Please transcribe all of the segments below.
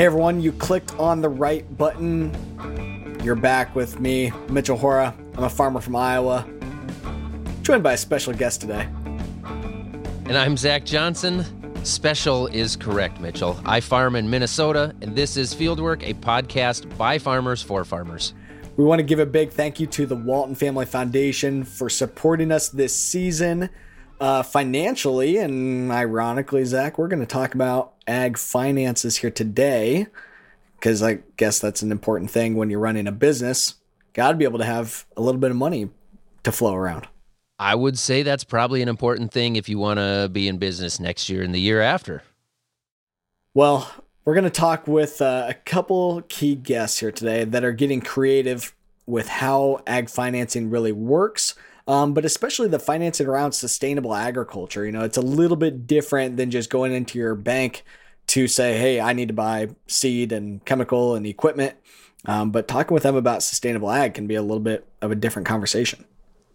Hey everyone, you clicked on the right button. You're back with me, Mitchell Hora. I'm a farmer from Iowa, joined by a special guest today. And I'm Zach Johnson. Special is correct, Mitchell. I farm in Minnesota, and this is Fieldwork, a podcast by farmers for farmers. We want to give a big thank you to the Walton Family Foundation for supporting us this season uh, financially. And ironically, Zach, we're going to talk about ag finances here today because I guess that's an important thing when you're running a business. Got to be able to have a little bit of money to flow around. I would say that's probably an important thing if you want to be in business next year and the year after. Well, we're going to talk with uh, a couple key guests here today that are getting creative with how ag financing really works um, but especially the financing around sustainable agriculture. You know, it's a little bit different than just going into your bank to say, hey, I need to buy seed and chemical and equipment. Um, but talking with them about sustainable ag can be a little bit of a different conversation.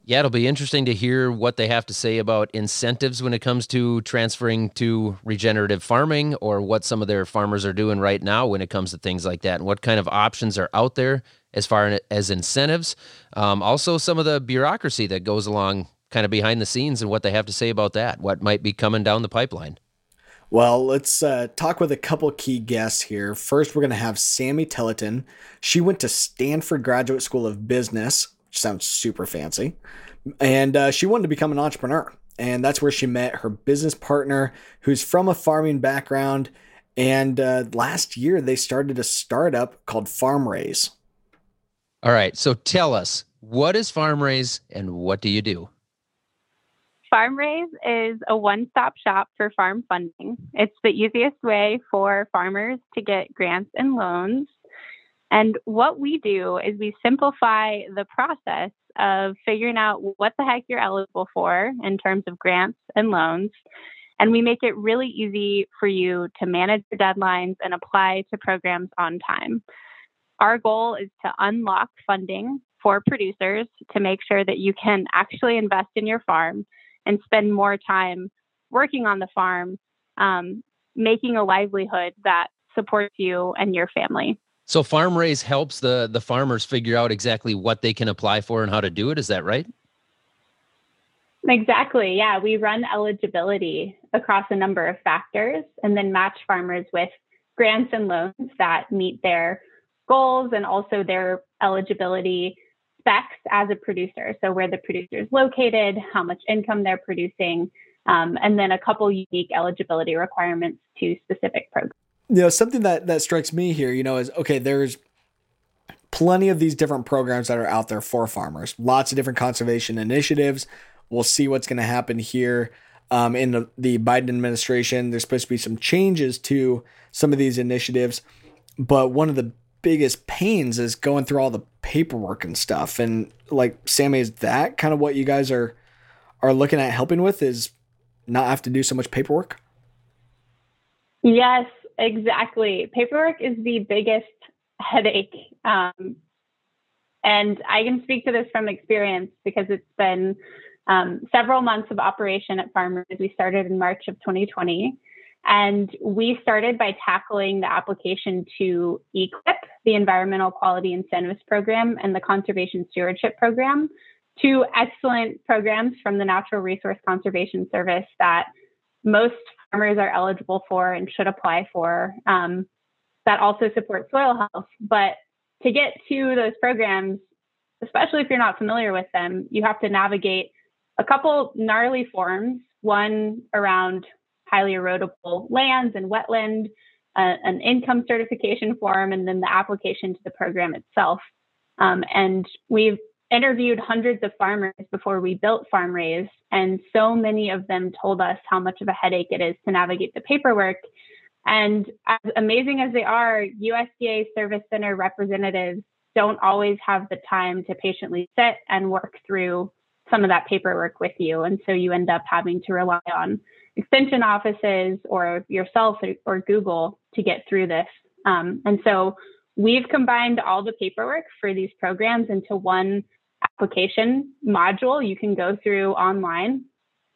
Yeah, it'll be interesting to hear what they have to say about incentives when it comes to transferring to regenerative farming or what some of their farmers are doing right now when it comes to things like that and what kind of options are out there as far as incentives. Um, also, some of the bureaucracy that goes along kind of behind the scenes and what they have to say about that, what might be coming down the pipeline. Well, let's uh, talk with a couple key guests here. First, we're going to have Sammy Telleton. She went to Stanford Graduate School of Business, which sounds super fancy, and uh, she wanted to become an entrepreneur. And that's where she met her business partner, who's from a farming background. And uh, last year, they started a startup called Farm Raise. All right. So tell us, what is Farm Raise and what do you do? Farm Raise is a one stop shop for farm funding. It's the easiest way for farmers to get grants and loans. And what we do is we simplify the process of figuring out what the heck you're eligible for in terms of grants and loans. And we make it really easy for you to manage your deadlines and apply to programs on time. Our goal is to unlock funding for producers to make sure that you can actually invest in your farm and spend more time working on the farm, um, making a livelihood that supports you and your family. So Farm Raise helps the the farmers figure out exactly what they can apply for and how to do it. Is that right? Exactly. Yeah, we run eligibility across a number of factors and then match farmers with grants and loans that meet their goals and also their eligibility specs as a producer. So, where the producer is located, how much income they're producing, um, and then a couple unique eligibility requirements to specific programs. You know, something that that strikes me here, you know, is okay. There's plenty of these different programs that are out there for farmers. Lots of different conservation initiatives. We'll see what's going to happen here um, in the, the Biden administration. There's supposed to be some changes to some of these initiatives, but one of the biggest pains is going through all the paperwork and stuff. And like Sammy, is that kind of what you guys are are looking at helping with? Is not have to do so much paperwork? Yes, exactly. Paperwork is the biggest headache. Um, and I can speak to this from experience because it's been um, several months of operation at FarmRaise. We started in March of 2020. And we started by tackling the application to EQIP, the Environmental Quality Incentives Program, and the Conservation Stewardship Program, two excellent programs from the Natural Resource Conservation Service that most farmers are eligible for and should apply for, um, that also support soil health. But to get to those programs, especially if you're not familiar with them, you have to navigate a couple gnarly forms, one around highly erodible lands and wetland, uh, an income certification form, and then the application to the program itself. Um, and we've interviewed hundreds of farmers before we built Farm Raise, and so many of them told us how much of a headache it is to navigate the paperwork. And as amazing as they are, USDA Service Center representatives don't always have the time to patiently sit and work through some of that paperwork with you. And so you end up having to rely on extension offices or yourself or, Google to get through this. Um, and so we've combined all the paperwork for these programs into one application module you can go through online,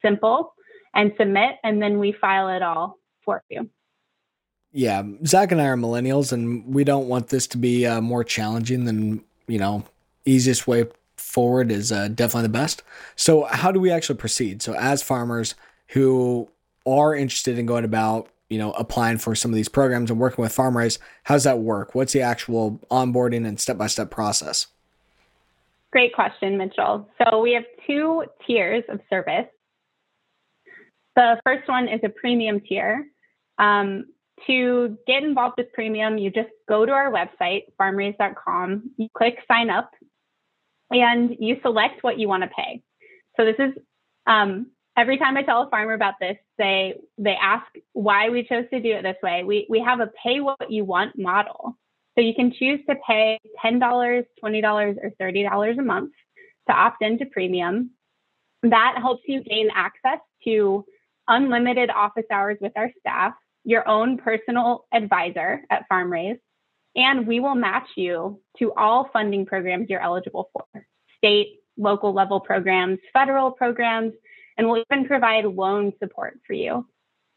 simple, and submit, and then we file it all for you. yeah, Zach and I are millennials, and we don't want this to be uh, more challenging than you know. Easiest way forward is uh, definitely the best. So, how do we actually proceed? So, as farmers who are interested in going about, you know, applying for some of these programs and working with FarmRaise, how does that work? What's the actual onboarding and step by step process? Great question, Mitchell. So, we have two tiers of service. The first one is a premium tier. Um, to get involved with premium, you just go to our website, farmraise.com, you click sign up, and you select what you want to pay. So this is um, every time I tell a farmer about this, they they ask why we chose to do it this way. We we have a pay what you want model. So you can choose to pay $10, $20, or $30 a month to opt into premium. That helps you gain access to unlimited office hours with our staff, your own personal advisor at FarmRaise, and we will match you to all funding programs you're eligible for state, local level programs, federal programs, and we'll even provide loan support for you.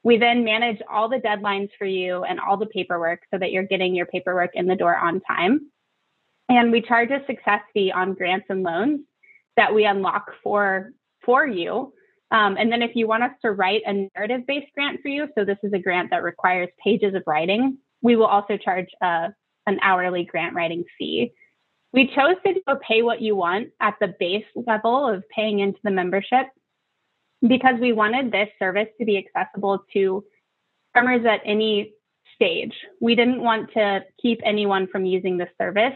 We then manage all the deadlines for you and all the paperwork so that you're getting your paperwork in the door on time. And we charge a success fee on grants and loans that we unlock for for you. Um, and then if you want us to write a narrative based grant for you, so this is a grant that requires pages of writing, we will also charge a an hourly grant writing fee. We chose to go pay what you want at the base level of paying into the membership because we wanted this service to be accessible to farmers at any stage. We didn't want to keep anyone from using the service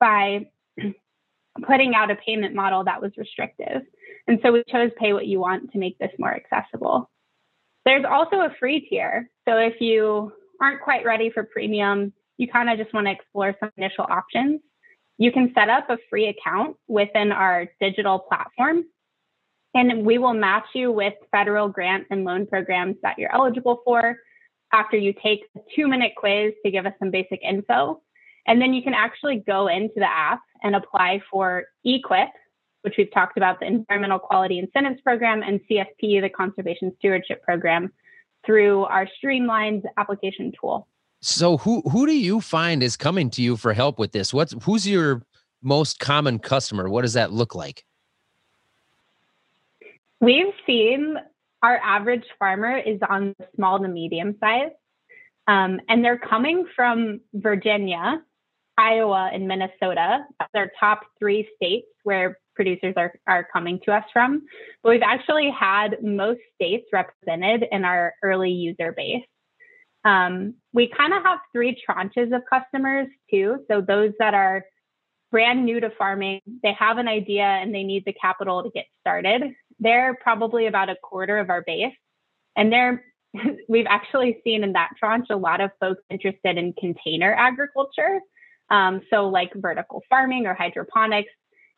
by putting out a payment model that was restrictive. And so we chose pay what you want to make this more accessible. There's also a free tier. So if you aren't quite ready for premium, you kind of just want to explore some initial options, you can set up a free account within our digital platform. And we will match you with federal grant and loan programs that you're eligible for after you take a two minute quiz to give us some basic info. And then you can actually go into the app and apply for EQIP, which we've talked about the Environmental Quality Incentives Program, and CSP, the Conservation Stewardship Program, through our streamlined application tool. So who who do you find is coming to you for help with this? What's who's your most common customer? What does that look like? We've seen our average farmer is on the small to medium size, um, and they're coming from Virginia, Iowa, and Minnesota. They're top three states where producers are, are coming to us from. But we've actually had most states represented in our early user base. Um, we kind of have three tranches of customers too. So those that are brand new to farming, they have an idea and they need the capital to get started. They're probably about a quarter of our base. And they're we've actually seen in that tranche a lot of folks interested in container agriculture. Um, so like vertical farming or hydroponics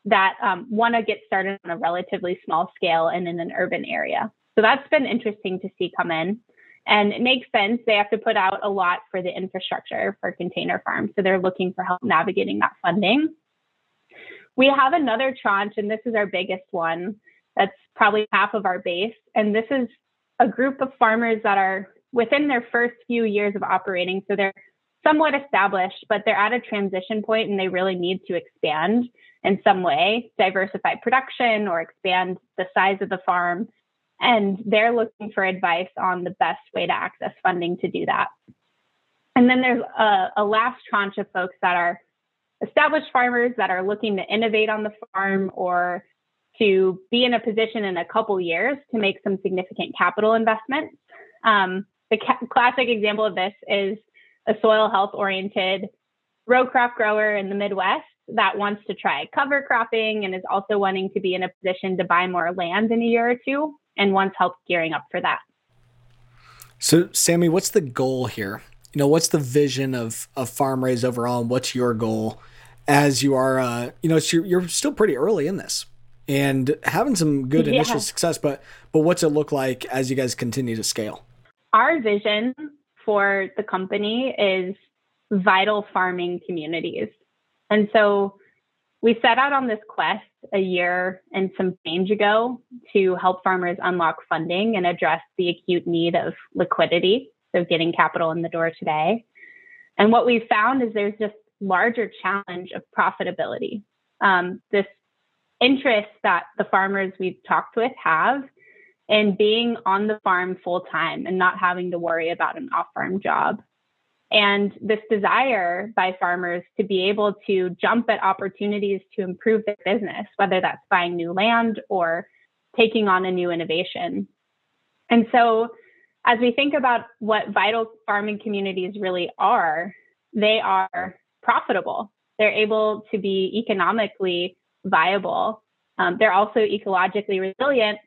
that um, want to get started on a relatively small scale and in an urban area. So that's been interesting to see come in. And it makes sense. They have to put out a lot for the infrastructure for container farms. So they're looking for help navigating that funding. We have another tranche, and this is our biggest one. That's probably half of our base. And this is a group of farmers that are within their first few years of operating. So they're somewhat established, but they're at a transition point and they really need to expand in some way, diversify production or expand the size of the farm and they're looking for advice on the best way to access funding to do that. And then there's a, a last tranche of folks that are established farmers that are looking to innovate on the farm or to be in a position in a couple years to make some significant capital investments. Um, the ca- classic example of this is a soil health oriented row crop grower in the Midwest that wants to try cover cropping and is also wanting to be in a position to buy more land in a year or two and wants help gearing up for that. So, Sammy, what's the goal here? You know, what's the vision of of Farm Raise overall, and what's your goal as you are? Uh, you know, you're, you're still pretty early in this and having some good yeah. initial success, but but what's it look like as you guys continue to scale? Our vision for the company is vital farming communities, and so we set out on this quest a year and some change ago to help farmers unlock funding and address the acute need of liquidity. so getting capital in the door today. And what we've found is there's just larger challenge of profitability. Um, this interest that the farmers we've talked with have in being on the farm full time and not having to worry about an off farm job. And this desire by farmers to be able to jump at opportunities to improve their business, whether that's buying new land or taking on a new innovation. And so, as we think about what vital farming communities really are, they are profitable. They're able to be economically viable. Um, they're also ecologically resilient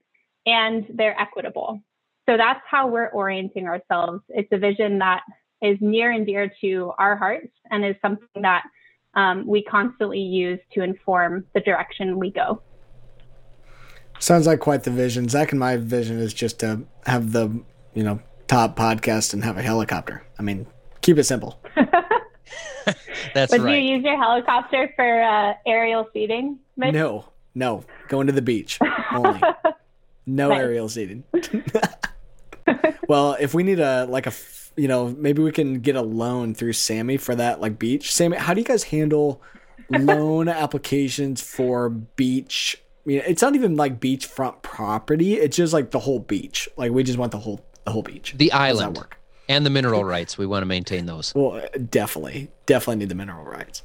and they're equitable. So that's how we're orienting ourselves. It's a vision that is near and dear to our hearts and is something that um, we constantly use to inform the direction we go. Sounds like quite the vision. Zach and my vision is just to have the, you know, top podcast and have a helicopter. I mean, keep it simple. That's Would right. you use your helicopter for uh, aerial seeding? Mitch? No, no, going to the beach only. No Nice. aerial seeding. well, if we need a like a you know maybe we can get a loan through Sammy for that like beach. Sammy, how do you guys handle loan applications for beach? I mean, it's not even like beachfront property. It's just like the whole beach. Like we just want the whole the whole beach. the How does that island work? And the mineral rights. We want to maintain those. Well, definitely, definitely need the mineral rights.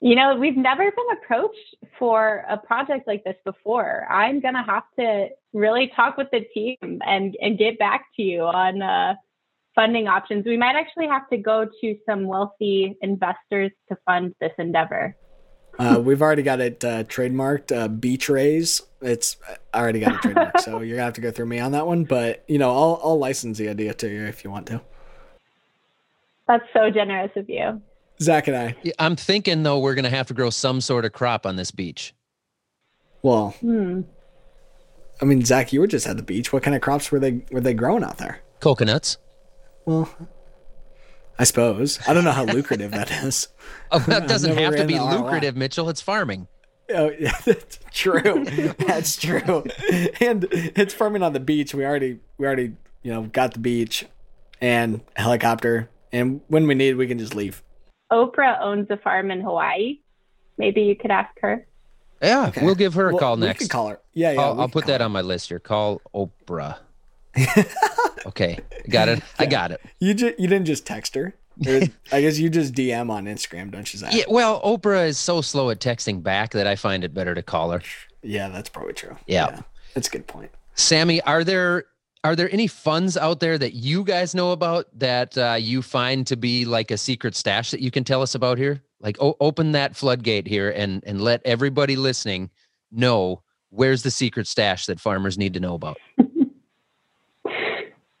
You know, we've never been approached for a project like this before. I'm going to have to really talk with the team and, and get back to you on uh, funding options. We might actually have to go to some wealthy investors to fund this endeavor. Uh, we've already got it uh, trademarked. Uh, beach raise. It's I already got it trademarked, so you're gonna have to go through me on that one. But you know, I'll I'll license the idea to you if you want to. That's so generous of you. Zach and I. I'm thinking though we're going to have to grow some sort of crop on this beach. Well, Hmm. I mean, Zach, you were just at the beach. What kind of crops were they were they growing out there? Coconuts. Well, I suppose I don't know how lucrative that is. Oh, that doesn't have to be lucrative, Mitchell. It's farming. Oh, yeah, that's true. that's true. And it's farming on the beach. We already we already you know got the beach and a helicopter, and when we need, we can just leave. Oprah owns a farm in Hawaii. Maybe you could ask her. Yeah, we'll give her a Well, call we next. can call her. Yeah, yeah. I'll, I'll put that her. on my list here. Call Oprah. Okay, got it. I got it. You just you didn't just text her. I guess you just DM on Instagram, don't you, Zach? Yeah, well, Oprah is so slow at texting back that I find it better to call her. Yeah, that's probably true. Yeah. that's a good point. Sammy, are there are there any funds out there that you guys know about that uh, you find to be like a secret stash that you can tell us about here? Like, o- open that floodgate here and and let everybody listening know where's the secret stash that farmers need to know about.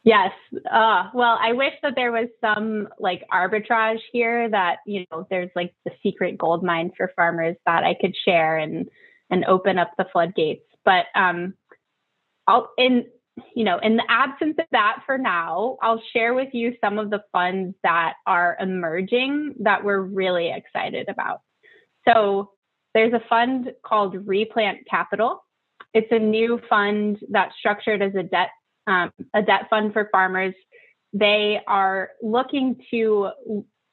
Yes. Uh, well, I wish that there was some like arbitrage here that, you know, there's like the secret gold mine for farmers that I could share and and open up the floodgates. But um I'll in you know, in the absence of that for now, I'll share with you some of the funds that are emerging that we're really excited about. So there's a fund called Replant Capital. It's a new fund that's structured as a debt um, a debt fund for farmers. They are looking to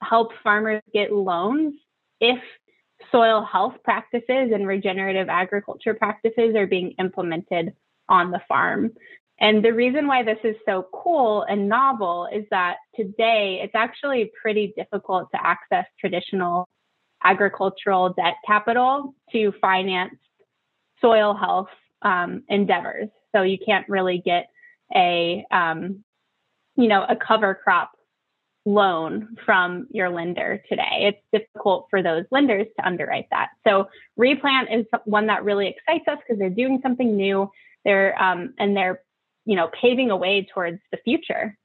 help farmers get loans if soil health practices and regenerative agriculture practices are being implemented on the farm. And the reason why this is so cool and novel is that today it's actually pretty difficult to access traditional agricultural debt capital to finance soil health um, endeavors. So you can't really get a um, you know a cover crop loan from your lender today. It's difficult for those lenders to underwrite that. So replant is one that really excites us because they're doing something new. They're um, and they're you know paving a way towards the future.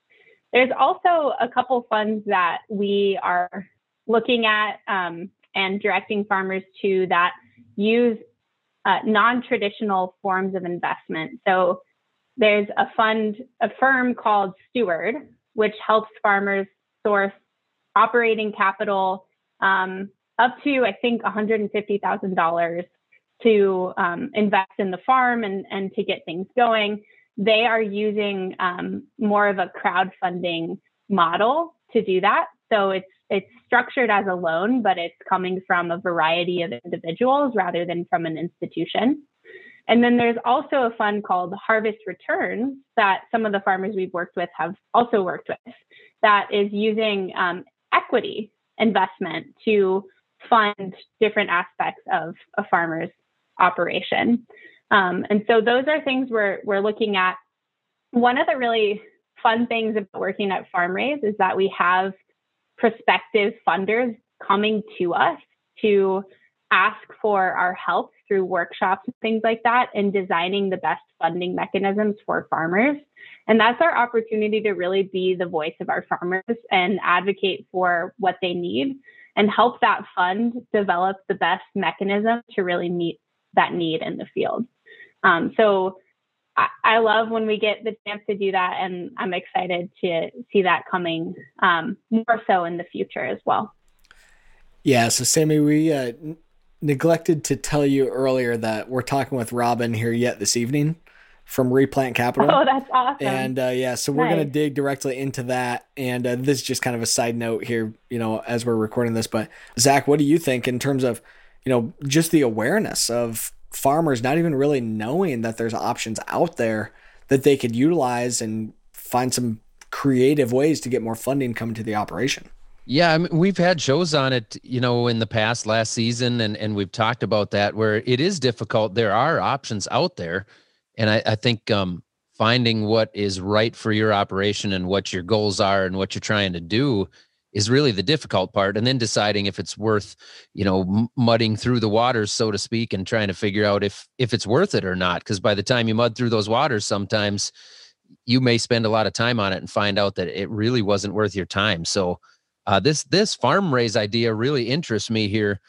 There's also a couple funds that we are looking at um, and directing farmers to that use uh, non-traditional forms of investment. So there's a fund, a firm called Steward, which helps farmers source operating capital um, up to, I think, $150,000 to um, invest in the farm and, and to get things going. they are using um, more of a crowdfunding model to do that. So it's it's structured as a loan, but it's coming from a variety of individuals rather than from an institution. And then there's also a fund called Harvest Returns that some of the farmers we've worked with have also worked with that is using um, equity investment to fund different aspects of a farmer's operation. Um, and so those are things we're, we're looking at. One of the really fun things about working at FarmRaise is that we have prospective funders coming to us to ask for our help through workshops and things like that and designing the best funding mechanisms for farmers. And that's our opportunity to really be the voice of our farmers and advocate for what they need and help that fund develop the best mechanism to really meet that need in the field. Um, so I, I, love when we get the chance to do that, and I'm excited to see that coming um, more so in the future as well. Yeah, so Sammy, we uh, neglected to tell you earlier that we're talking with Robin here yet this evening from Replant Capital. Oh, that's awesome. And uh, yeah, so we're nice. going to dig directly into that. And uh, this is just kind of a side note here, you know, as we're recording this. But Zach, what do you think in terms of, you know, just the awareness of farmers not even really knowing that there's options out there that they could utilize and find some creative ways to get more funding coming to the operation. Yeah, I mean, we've had shows on it, you know, in the past last season, and and we've talked about that where it is difficult. There are options out there, and I, I think um, finding what is right for your operation and what your goals are and what you're trying to do is really the difficult part and then deciding if it's worth you know mudding through the waters so to speak and trying to figure out if if it's worth it or not because by the time you mud through those waters sometimes you may spend a lot of time on it and find out that it really wasn't worth your time so uh, this this farm raise idea really interests me here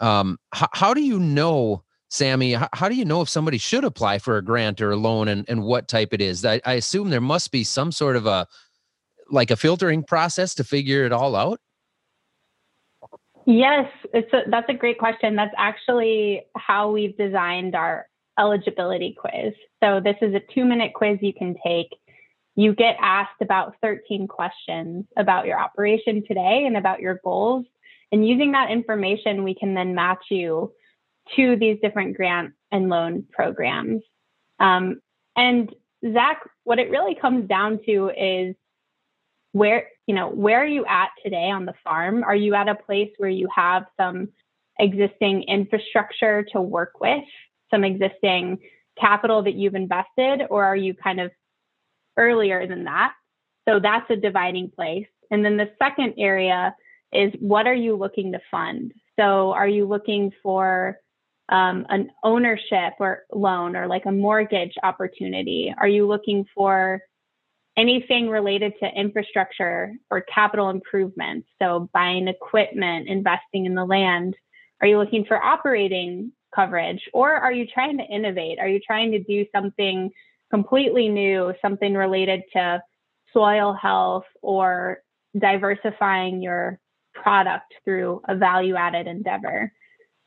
um, how, how do you know sammy how, how, do you know if somebody should apply for a grant or a loan and, and what type it is I, I assume there must be some sort of a like a filtering process to figure it all out? Yes, a, that's a great question. That's actually how we've designed our eligibility quiz. So this is a two minute quiz you can take. You get asked about 13 questions about your operation today and about your goals. And using that information, we can then match you to these different grant and loan programs. Um, and Zach, what it really comes down to is where you know where are you at today on the farm are you at a place where you have some existing infrastructure to work with some existing capital that you've invested or are you kind of earlier than that so that's a dividing place and then the second area is what are you looking to fund so are you looking for um, an ownership or loan or like a mortgage opportunity are you looking for anything related to infrastructure or capital improvements. So, buying equipment, investing in the land. Are you looking for operating coverage or are you trying to innovate? Are you trying to do something completely new, something related to soil health or diversifying your product through a value added endeavor?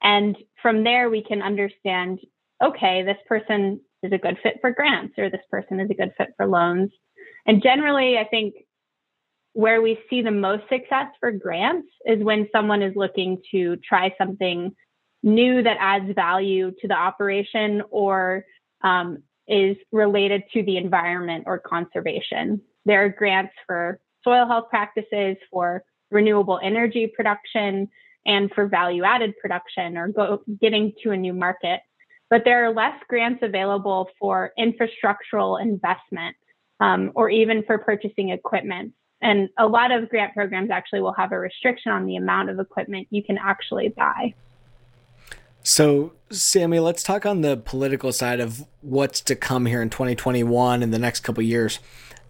And from there, we can understand okay, this person is a good fit for grants or this person is a good fit for loans. And generally, I think where we see the most success for grants is when someone is looking to try something new that adds value to the operation or um, is related to the environment or conservation. There are grants for soil health practices, for renewable energy production, and for value added production or go, getting to a new market. But there are less grants available for infrastructural investment um, or even for purchasing equipment. And a lot of grant programs actually will have a restriction on the amount of equipment you can actually buy. So, Sammy, let's talk on the political side of what's to come here in 2021 and the next couple years.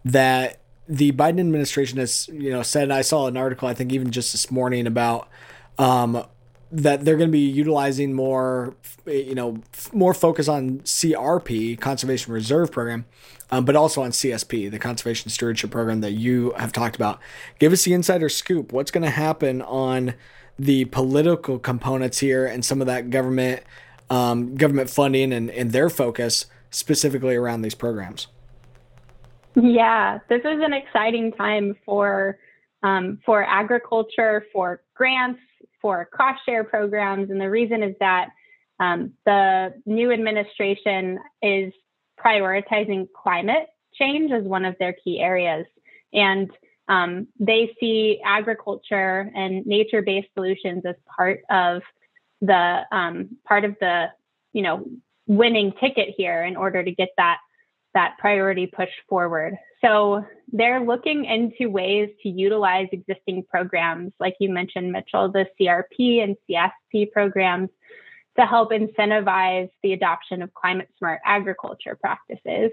That the Biden administration has, you know, said. I saw an article, I think, even just this morning about um, that they're going to be utilizing more, you know, more focus on CRP, Conservation Reserve Program, um, but also on CSP, the Conservation Stewardship Program that you have talked about. Give us the insider scoop. What's going to happen on the political components here and some of that government um, government funding and, and their focus specifically around these programs? Yeah, this is an exciting time for um, for agriculture, for grants, for cost share programs, and the reason is that um, the new administration is prioritizing climate change as one of their key areas, and um, they see agriculture and nature-based solutions as part of the um, part of the you know winning ticket here in order to get that that priority pushed forward. So they're looking into ways to utilize existing programs, like you mentioned, Mitchell, the CRP and CSP programs, to help incentivize the adoption of climate smart agriculture practices.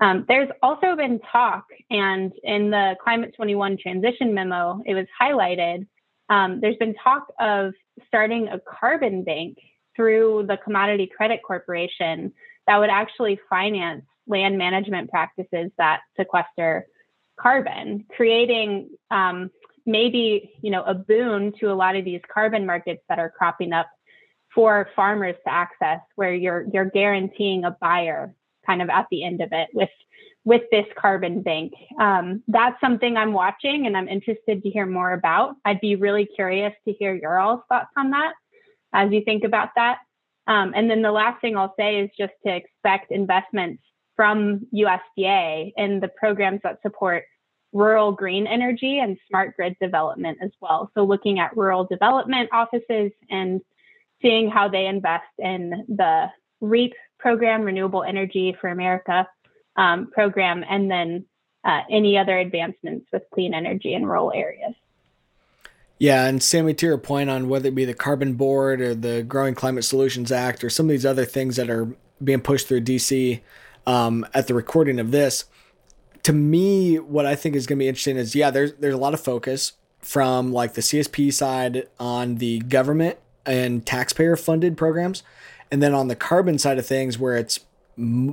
Um, there's also been talk, and in the Climate 21 transition memo, it was highlighted. Um, there's been talk of starting a carbon bank through the Commodity Credit Corporation that would actually finance land management practices that sequester carbon, creating um, maybe you know a boon to a lot of these carbon markets that are cropping up for farmers to access, where you're you're guaranteeing a buyer kind of at the end of it with with this carbon bank. Um, that's something I'm watching and I'm interested to hear more about. I'd be really curious to hear your all's thoughts on that as you think about that. Um, and then the last thing I'll say is just to expect investments from USDA in the programs that support rural green energy and smart grid development as well. So looking at rural development offices and seeing how they invest in the REAP program, Renewable Energy for America um, program, and then uh, any other advancements with clean energy in rural areas. Yeah, and Sammy, to your point on whether it be the Carbon Board or the Growing Climate Solutions Act or some of these other things that are being pushed through DC, um, at the recording of this. To me, what I think is going to be interesting is yeah, there's there's a lot of focus from like the CSP side on the government and taxpayer funded programs, and then on the carbon side of things, where it's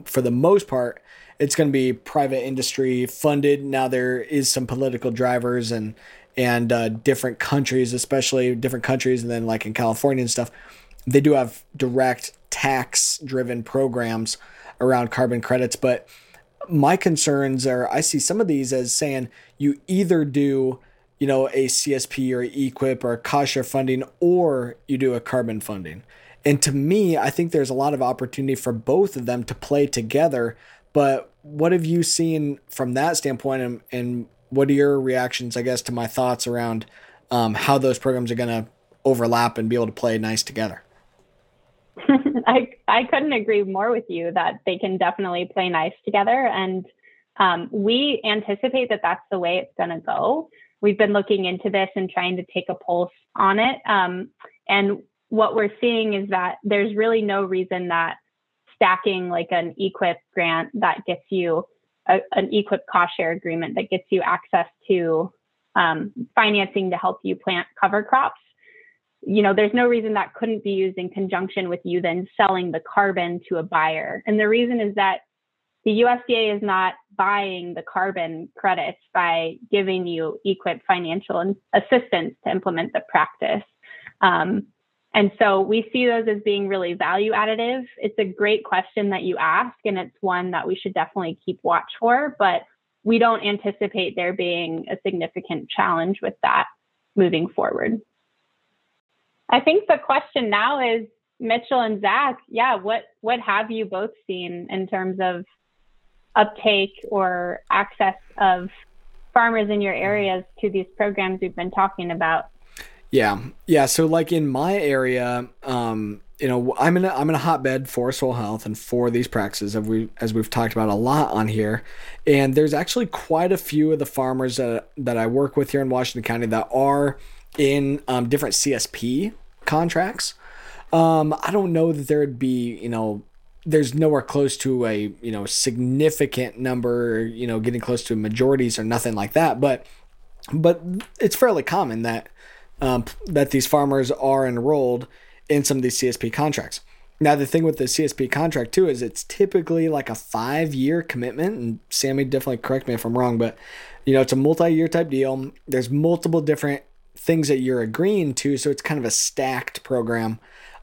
for the most part it's going to be private industry funded. Now there is some political drivers and and uh, different countries, especially different countries, and then like in California and stuff, they do have direct tax driven programs around carbon credits. But my concerns are I see some of these as saying you either do, you know, a CSP or EQIP or a cost share funding, or you do a carbon funding. And to me, I think there's a lot of opportunity for both of them to play together. But what have you seen from that standpoint, and, and what are your reactions, I guess, to my thoughts around um, how those programs are going to overlap and be able to play nice together? I I couldn't agree more with you that they can definitely play nice together, and um, we anticipate that that's the way it's going to go. We've been looking into this and trying to take a pulse on it, um, and what we're seeing is that there's really no reason that stacking like an EQIP grant that gets you a, an EQIP cost share agreement that gets you access to um, financing to help you plant cover crops you know, there's no reason that couldn't be used in conjunction with you then selling the carbon to a buyer. And the reason is that the USDA is not buying the carbon credits by giving you EQIP financial assistance to implement the practice. Um, and so we see those as being really value additive. It's a great question that you ask, and it's one that we should definitely keep watch for, but we don't anticipate there being a significant challenge with that moving forward. I think the question now is Mitchell and Zach. Yeah, what what have you both seen in terms of uptake or access of farmers in your areas to these programs we've been talking about? Yeah, yeah. So like in my area, um, you know, I'm in a, I'm in a hotbed for soil health and for these practices as we as we've talked about a lot on here, and there's actually quite a few of the farmers that that I work with here in Washington County that are in um, different CSP contracts. Um, I don't know that there would be, you know, there's nowhere close to a, you know, significant number, you know, getting close to majorities or nothing like that. But, but it's fairly common that, um, that these farmers are enrolled in some of these CSP contracts. Now, the thing with the CSP contract too is it's typically like a five year commitment. And Sammy, definitely correct me if I'm wrong, but you know, it's a multi year type deal. There's multiple different things that you're agreeing to. So it's kind of a stacked program.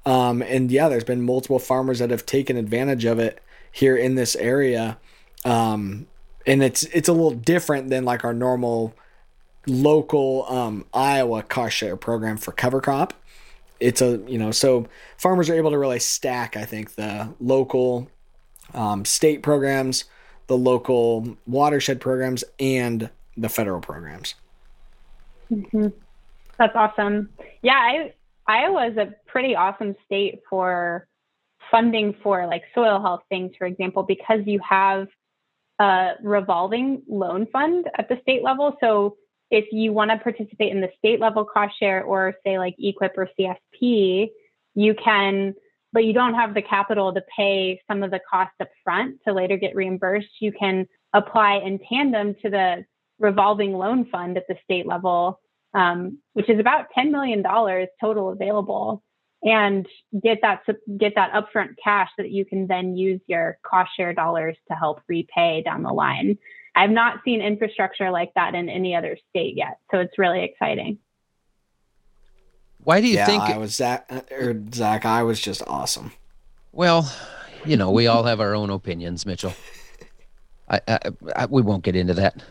Um, and yeah, there's been multiple farmers that have taken advantage of it here in this area. Um, and it's it's a little different than like our normal local um, Iowa cost share program for cover crop. It's a you know so farmers are able to really stack I think the local um, state programs, the local watershed programs, and the federal programs. Mm-hmm. That's awesome. Yeah, I, Iowa is a pretty awesome state for funding for like soil health things, for example, because you have a revolving loan fund at the state level. So if you want to participate in the state level cost share or say like EQIP or CSP, you can, but you don't have the capital to pay some of the costs up front to later get reimbursed. You can apply in tandem to the revolving loan fund at the state level, um, which is about $10 million total available and get that get that upfront cash that you can then use your cost share dollars to help repay down the line. I've not seen infrastructure like that in any other state yet, so it's really exciting. Why do you yeah, think I was Zach or Zach? I was just awesome. Well, you know, we all have our own opinions, Mitchell. I, I, I we won't get into that.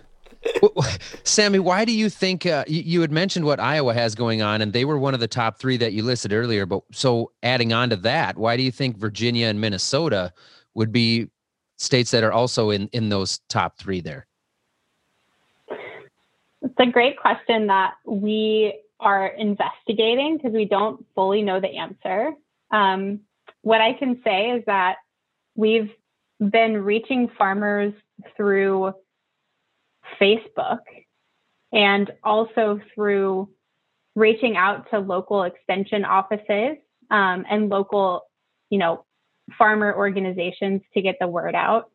Sammy, why do you think uh, you, you, had mentioned what Iowa has going on, and they were one of the top three that you listed earlier? But so adding on to that, why do you think Virginia and Minnesota would be states that are also in in those top three there? It's a great question that we are investigating because we don't fully know the answer. Um, what I can say is that we've been reaching farmers through Facebook and also through reaching out to local extension offices um, and local, you know, farmer organizations to get the word out.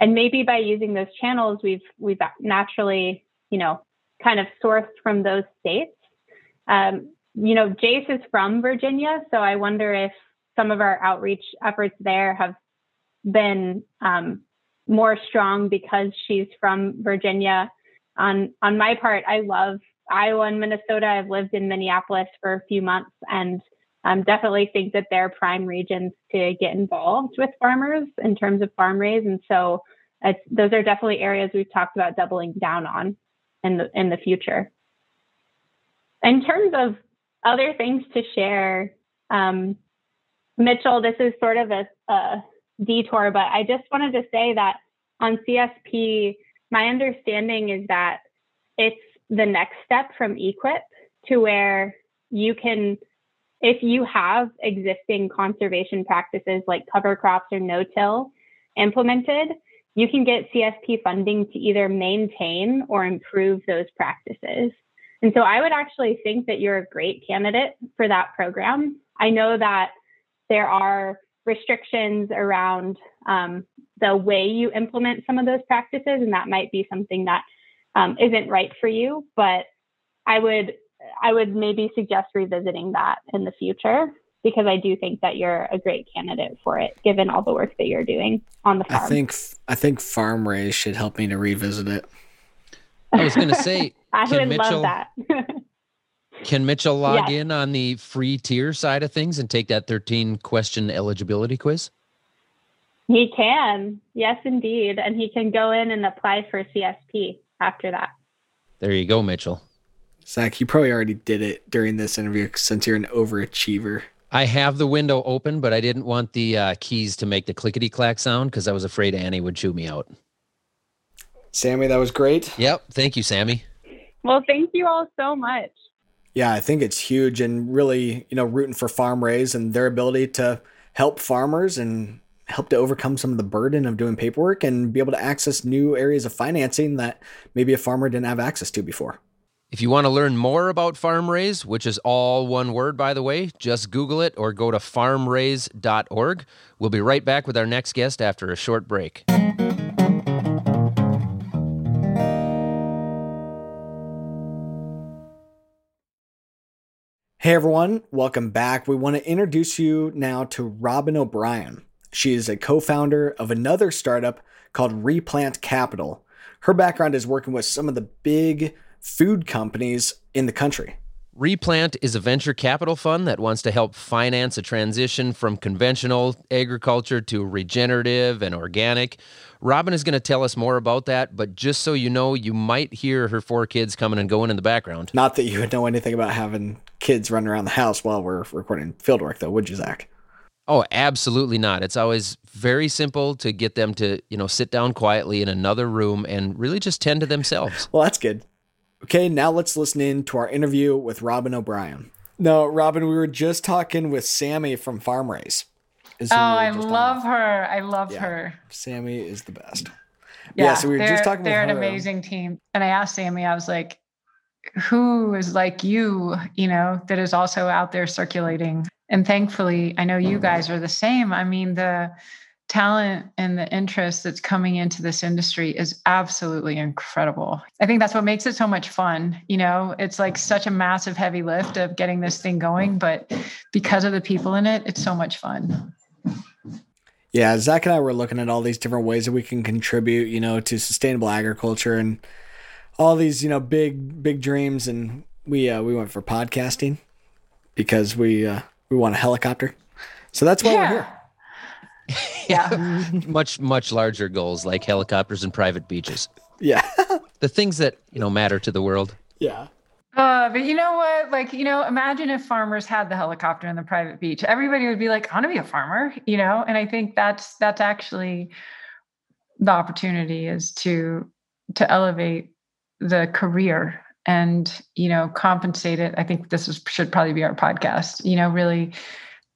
And maybe by using those channels, we've we've naturally, you know, kind of sourced from those states. Um, you know, Jace is from Virginia, so I wonder if some of our outreach efforts there have been um, more strong because she's from Virginia. On on my part, I love Iowa and Minnesota. I've lived in Minneapolis for a few months and um, definitely think that they're prime regions to get involved with farmers in terms of farm raise. And so those are definitely areas we've talked about doubling down on in the in the future. In terms of other things to share, um, Mitchell, this is sort of a, a detour, but I just wanted to say that on CSP, my understanding is that it's the next step from EQIP to where you can, if you have existing conservation practices like cover crops or no-till implemented, you can get CSP funding to either maintain or improve those practices. And so I would actually think that you're a great candidate for that program. I know that there are restrictions around um, the way you implement some of those practices, and that might be something that um, not right for you. But I would I would maybe suggest revisiting that in the future because I do think that you're a great candidate for it, given all the work that you're doing on the farm. I think I think farm raise should help me to revisit it. I was going to say, I would Mitchell, love that. Can Mitchell log yes. in on the free tier side of things and take that 13 question eligibility quiz? He can. Yes, indeed. And he can go in and apply for CSP after that. There you go, Mitchell. Zach, you probably already did it during this interview since you're an overachiever. I have the window open, but I didn't want the uh, keys to make the clickety clack sound because I was afraid Annie would chew me out. Sammy, that was great. Yep. Thank you, Sammy. Well, thank you all so much. Yeah, I think it's huge and really, you know, rooting for farm raise and their ability to help farmers and help to overcome some of the burden of doing paperwork and be able to access new areas of financing that maybe a farmer didn't have access to before. If you want to learn more about farm raise, which is all one word, by the way, just Google it or go to farmraise.org. We'll be right back with our next guest after a short break. Hey everyone, welcome back. We want to introduce you now to Robin O'Brien. She is a co founder of another startup called Replant Capital. Her background is working with some of the big food companies in the country. Replant is a venture capital fund that wants to help finance a transition from conventional agriculture to regenerative and organic. Robin is going to tell us more about that, but just so you know, you might hear her four kids coming and going in the background. Not that you would know anything about having kids running around the house while we're recording fieldwork, though, would you, Zach? Oh, absolutely not. It's always very simple to get them to, you know, sit down quietly in another room and really just tend to themselves. Well, that's good. Okay, now let's listen in to our interview with Robyn O'Brien. No, Robin, we were just talking with Sammy from FarmRaise. Oh, I love on. her. I love yeah, her. Sammy is the best. Yeah, yeah so we were just talking They're an amazing team. And I asked Sammy, I was like, who is like you, you know, that is also out there circulating? And thankfully, I know you mm-hmm. guys are the same. I mean, the talent and the interest that's coming into this industry is absolutely incredible. I think that's what makes it so much fun. You know, it's like such a massive heavy lift of getting this thing going, but because of the people in it, it's so much fun. Yeah, Zach and I were looking at all these different ways that we can contribute, you know, to sustainable agriculture and all these, you know, big big dreams and we uh we went for podcasting because we uh we want a helicopter. So that's why yeah. we're here. yeah. much, much larger goals like helicopters and private beaches. Yeah. the things that, you know, matter to the world. Yeah. Uh, but you know what? Like, you know, imagine if farmers had the helicopter and the private beach. Everybody would be like, I want to be a farmer, you know? And I think that's that's actually the opportunity is to to elevate the career and you know compensate it i think this is, should probably be our podcast you know really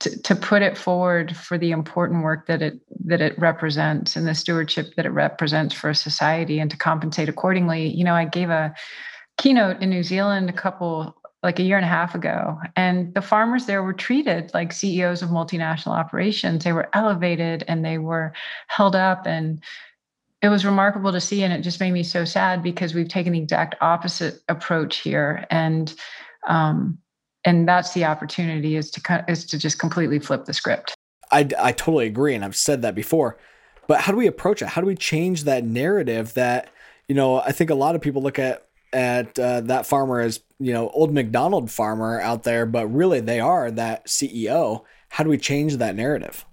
to, to put it forward for the important work that it that it represents and the stewardship that it represents for a society and to compensate accordingly. You know i gave a keynote in new zealand a couple like a year and a half ago and the farmers there were treated like ceos of multinational operations. They were elevated and they were held up and it was remarkable to see and it just made me so sad because we've taken the exact opposite approach here. And um, and that's the opportunity is to is to just completely flip the script. I, I totally agree and i've said that before. But how do we approach it? How do we change that narrative that you know i think a lot of people look at at uh, that farmer as you know old mcdonald farmer out there but really they are that ceo how do we change that narrative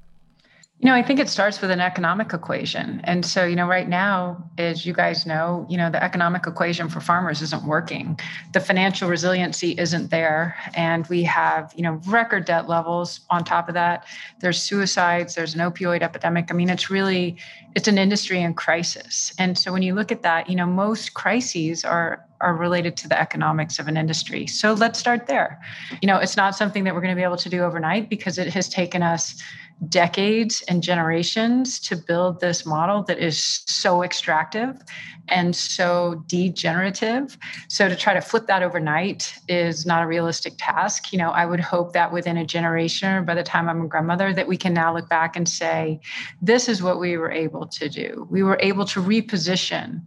you know, I think it starts with an economic equation. And so, you know, right now, as you guys know, you know, the economic equation for farmers isn't working. The financial resiliency isn't there. And we have, you know, record debt levels on top of that. There's suicides, there's an opioid epidemic. I mean, it's really, it's an industry in crisis. And so when you look at that, you know, most crises are are related to the economics of an industry. So let's start there. You know, it's not something that we're going to be able to do overnight because it has taken us decades and generations to build this model that is so extractive and so degenerative. So to try to flip that overnight is not a realistic task. You know, I would hope that within a generation or by the time I'm a grandmother, that we can now look back and say, this is what we were able to do. We were able to reposition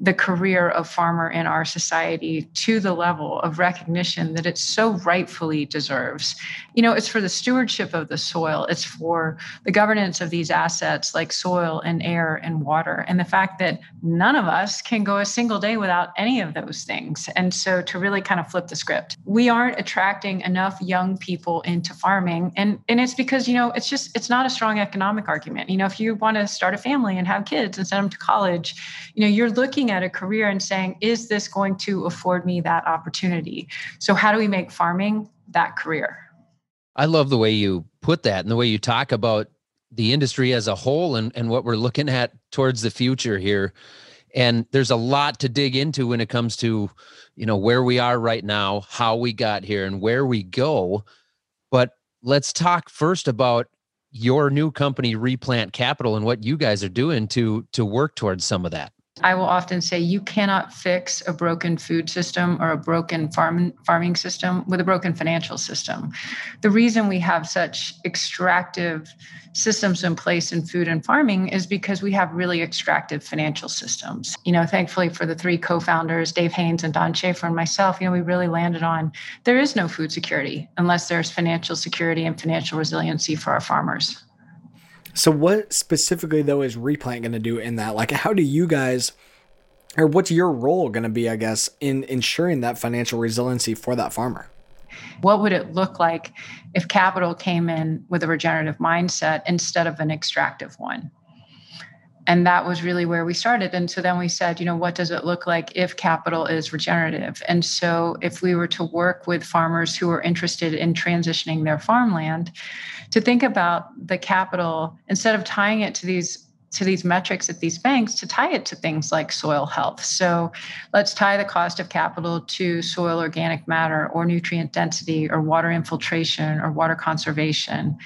the career of farmer in our society to the level of recognition that it so rightfully deserves. You know, it's for the stewardship of the soil, it's for the governance of these assets like soil and air and water. And the fact that none of us us can go a single day without any of those things. And so to really kind of flip the script, we aren't attracting enough young people into farming. And, and it's because, you know, it's just, it's not a strong economic argument. You know, if you want to start a family and have kids and send them to college, you know, you're looking at a career and saying, is this going to afford me that opportunity? So how do we make farming that career? I love the way you put that and the way you talk about the industry as a whole and, and what we're looking at towards the future here. And there's a lot to dig into when it comes to you know where we are right now how we got here and where we go. But let's talk first about your new company replant capital and what you guys are doing to to work towards some of that I will often say you cannot fix a broken food system or a broken farm, farming system with a broken financial system. The reason we have such extractive systems in place in food and farming is because we have really extractive financial systems. You know, thankfully for the three co-founders, Dave Haynes and Don Shaffer and myself, you know, we really landed on there is no food security unless there's financial security and financial resiliency for our farmers. So, what specifically though is Replant going to do in that? Like, how do you guys, or what's your role going to be? I guess in ensuring that financial resiliency for that farmer. What would it look like if capital came in with a regenerative mindset instead of an extractive one? and that was really where we started and so then we said you know what does it look like if capital is regenerative and so if we were to work with farmers who are interested in transitioning their farmland to think about the capital instead of tying it to these to these metrics at these banks to tie it to things like soil health. So let's tie the cost of capital to soil organic matter or nutrient density or water infiltration or water conservation.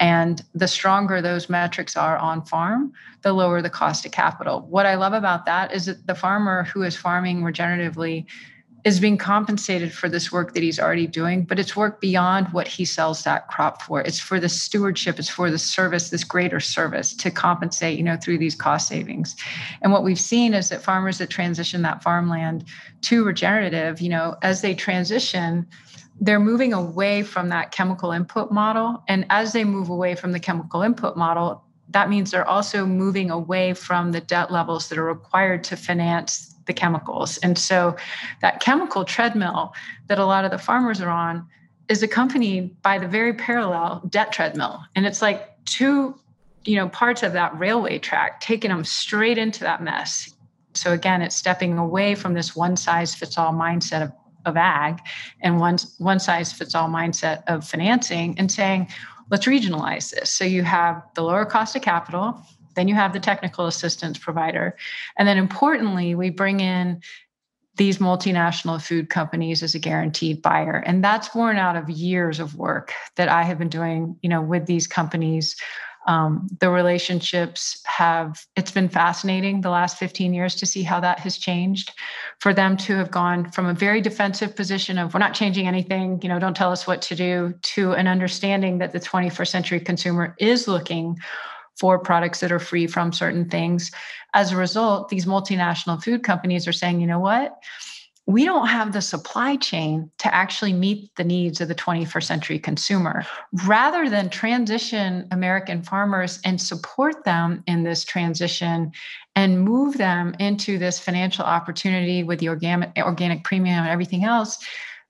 And the stronger those metrics are on farm, the lower the cost of capital. What I love about that is that the farmer who is farming regeneratively is being compensated for this work that he's already doing, but it's work beyond what he sells that crop for. It's for the stewardship, it's for the service, this greater service to compensate, you know, through these cost savings. And what we've seen is that farmers that transition that farmland to regenerative, you know, as they transition, they're moving away from that chemical input model. And as they move away from the chemical input model, that means they're also moving away from the debt levels that are required to finance the chemicals. And so that chemical treadmill that a lot of the farmers are on is accompanied by the very parallel debt treadmill. And it's like two, you know, parts of that railway track taking them straight into that mess. So again, it's stepping away from this one size fits all mindset of, of ag and one, one size fits all mindset of financing and saying, let's regionalize this. So you have the lower cost of capital, then you have the technical assistance provider. And then importantly, we bring in these multinational food companies as a guaranteed buyer. And that's born out of years of work that I have been doing, you know, with these companies. Um, the relationships have it's been fascinating the last 15 years to see how that has changed for them to have gone from a very defensive position of we're not changing anything you know don't tell us what to do to an understanding that the 21st century consumer is looking for products that are free from certain things. As a result, these multinational food companies are saying, you know what? We don't have the supply chain to actually meet the needs of the 21st century consumer. Rather than transition American farmers and support them in this transition and move them into this financial opportunity with the organic, organic premium and everything else,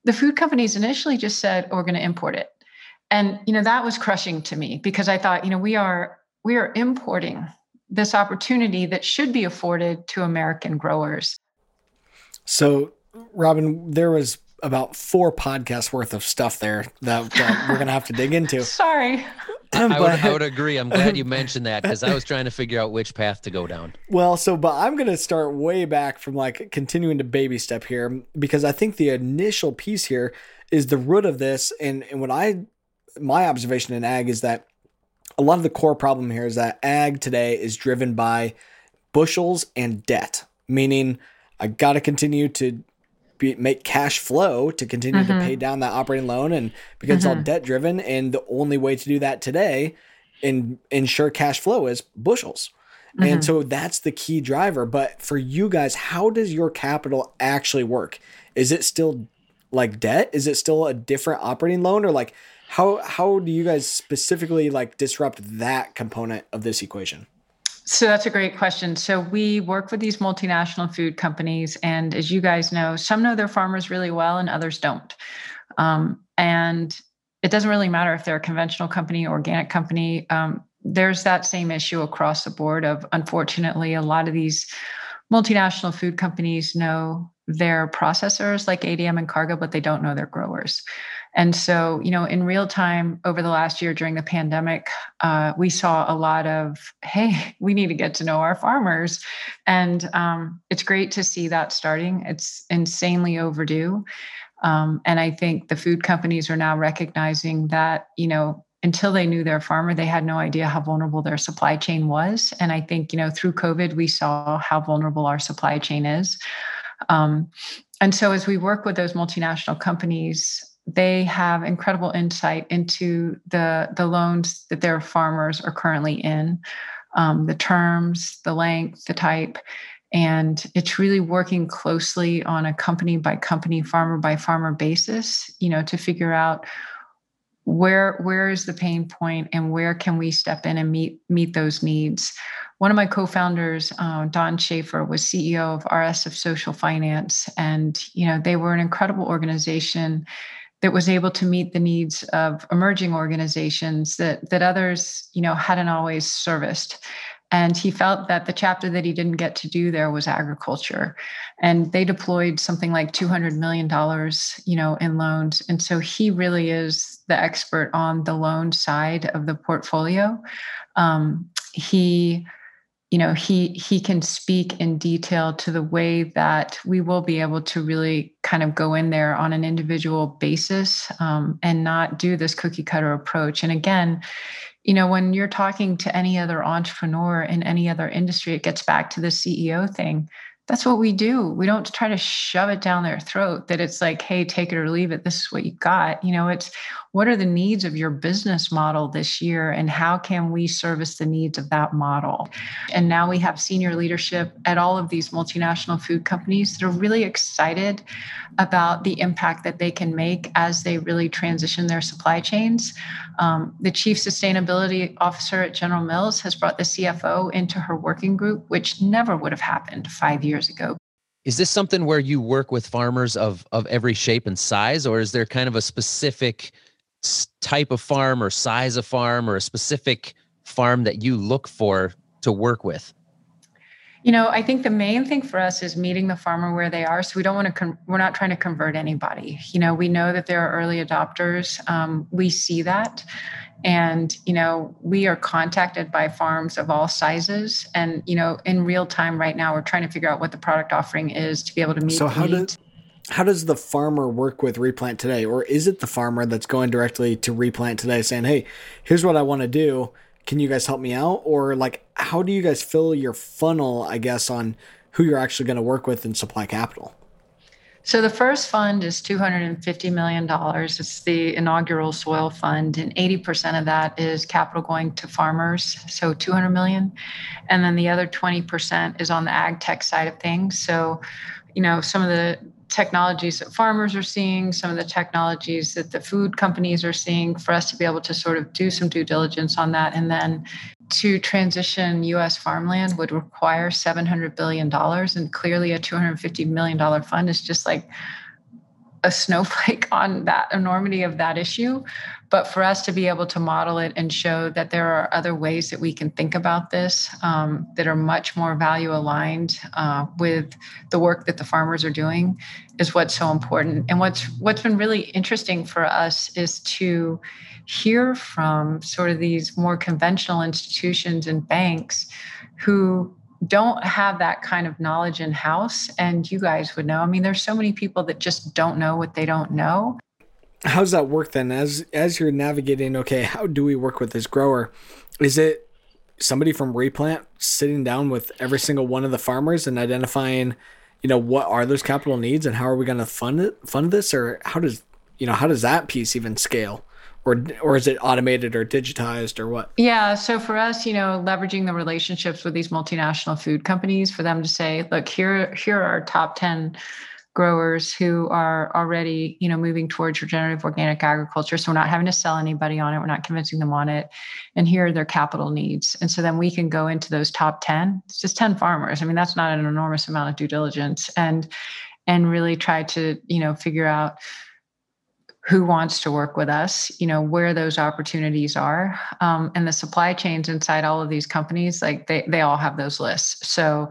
the food companies initially just said, oh, we're going to import it. And you know that was crushing to me because I thought, you know, we are we are importing this opportunity that should be afforded to American growers. So, Robyn, there was about four podcasts worth of stuff there that, that we're going to have to dig into. Sorry. but, I, would, I would agree. I'm glad you mentioned that because I was trying to figure out which path to go down. Well, so, but I'm going to start way back from like continuing to baby step here because I think the initial piece here is the root of this. And, and what I, my observation in ag is that a lot of the core problem here is that ag today is driven by bushels and debt, meaning I got to continue to be, make cash flow to continue mm-hmm. to pay down that operating loan and because mm-hmm. it's all debt driven and the only way to do that today and ensure cash flow is bushels. Mm-hmm. And so that's the key driver. But for you guys, how does your capital actually work? Is it still like debt? Is it still a different operating loan or like how how do you guys specifically like disrupt that component of this equation? So that's a great question. So we work with these multinational food companies, and as you guys know, some know their farmers really well, and others don't. Um, and it doesn't really matter if they're a conventional company organic company. Um, there's that same issue across the board. Of unfortunately, a lot of these multinational food companies know their processors like ADM and Cargill, but they don't know their growers. And so, you know, in real time over the last year during the pandemic, uh, we saw a lot of, hey, we need to get to know our farmers. And um, it's great to see that starting. It's insanely overdue. Um, and I think the food companies are now recognizing that, you know, until they knew their farmer, they had no idea how vulnerable their supply chain was. And I think, you know, through COVID, we saw how vulnerable our supply chain is. Um, and so as we work with those multinational companies, they have incredible insight into the the loans that their farmers are currently in, um, the terms, the length, the type, and it's really working closely on a company by company, farmer by farmer basis, you know, to figure out where where is the pain point and where can we step in and meet meet those needs. One of my co-founders, uh, Don Shaffer, was CEO of RSF Social Finance, and you know they were an incredible organization that was able to meet the needs of emerging organizations that that others you know hadn't always serviced. And he felt that the chapter that he didn't get to do there was agriculture. And they deployed something like 200 million dollars you know in loans. And so he really is the expert on the loan side of the portfolio. Um, he you know he he can speak in detail to the way that we will be able to really kind of go in there on an individual basis um, and not do this cookie cutter approach. And again you know when you're talking to any other entrepreneur in any other industry it gets back to the ceo thing that's what we do. We don't try to shove it down their throat that it's like, hey, take it or leave it. This is what you got. You know, it's what are the needs of your business model this year and how can we service the needs of that model? And now we have senior leadership at all of these multinational food companies that are really excited about the impact that they can make as they really transition their supply chains. Um, the chief sustainability officer at General Mills has brought the CFO into her working group, which never would have happened five years ago. Is this something where you work with farmers of of every shape and size, or is there kind of a specific type of farm or size of farm or a specific farm that you look for to work with? You know, I think the main thing for us is meeting the farmer where they are. So we don't want to, con- we're not trying to convert anybody. You know, we know that there are early adopters. Um, we see that. And, you know, we are contacted by farms of all sizes. And, you know, in real time right now, we're trying to figure out what the product offering is to be able to meet. So, how does, how does the farmer work with replant today? Or is it the farmer that's going directly to replant today saying, hey, here's what I want to do can you guys help me out? Or like, how do you guys fill your funnel, I guess, on who you're actually going to work with in supply capital? So the first fund is $250 million. It's the inaugural soil fund, and 80% of that is capital going to farmers, so 200 million. And then the other 20% is on the ag tech side of things. So, you know, some of the technologies that farmers are seeing, some of the technologies that the food companies are seeing, for us to be able to sort of do some due diligence on that. And then to transition US farmland would require $700 billion. And clearly, a $250 million fund is just like a snowflake on that enormity of that issue. But for us to be able to model it and show that there are other ways that we can think about this um, that are much more value aligned uh, with the work that the farmers are doing is what's so important. And what's what's been really interesting for us is to hear from sort of these more conventional institutions and banks who don't have that kind of knowledge in house and you guys would know. I mean there's so many people that just don't know what they don't know. How's that work then? As as you're navigating okay how do we work with this grower? Is it somebody from replant sitting down with every single one of the farmers and identifying you know what are those capital needs and how are we going to fund it fund this? Or how does you know how does that piece even scale or or is it automated or digitized or what? Yeah, so for us, you know, leveraging the relationships with these multinational food companies for them to say, look, here here are our top 10 growers who are already, you know, moving towards regenerative organic agriculture. So we're not having to sell anybody on it. We're not convincing them on it. And here are their capital needs. And so then we can go into those top 10. It's just 10 farmers. I mean, that's not an enormous amount of due diligence. And and really try to, you know, figure out who wants to work with us you know where those opportunities are. Um, and the supply chains inside all of these companies like they, they all have those lists. So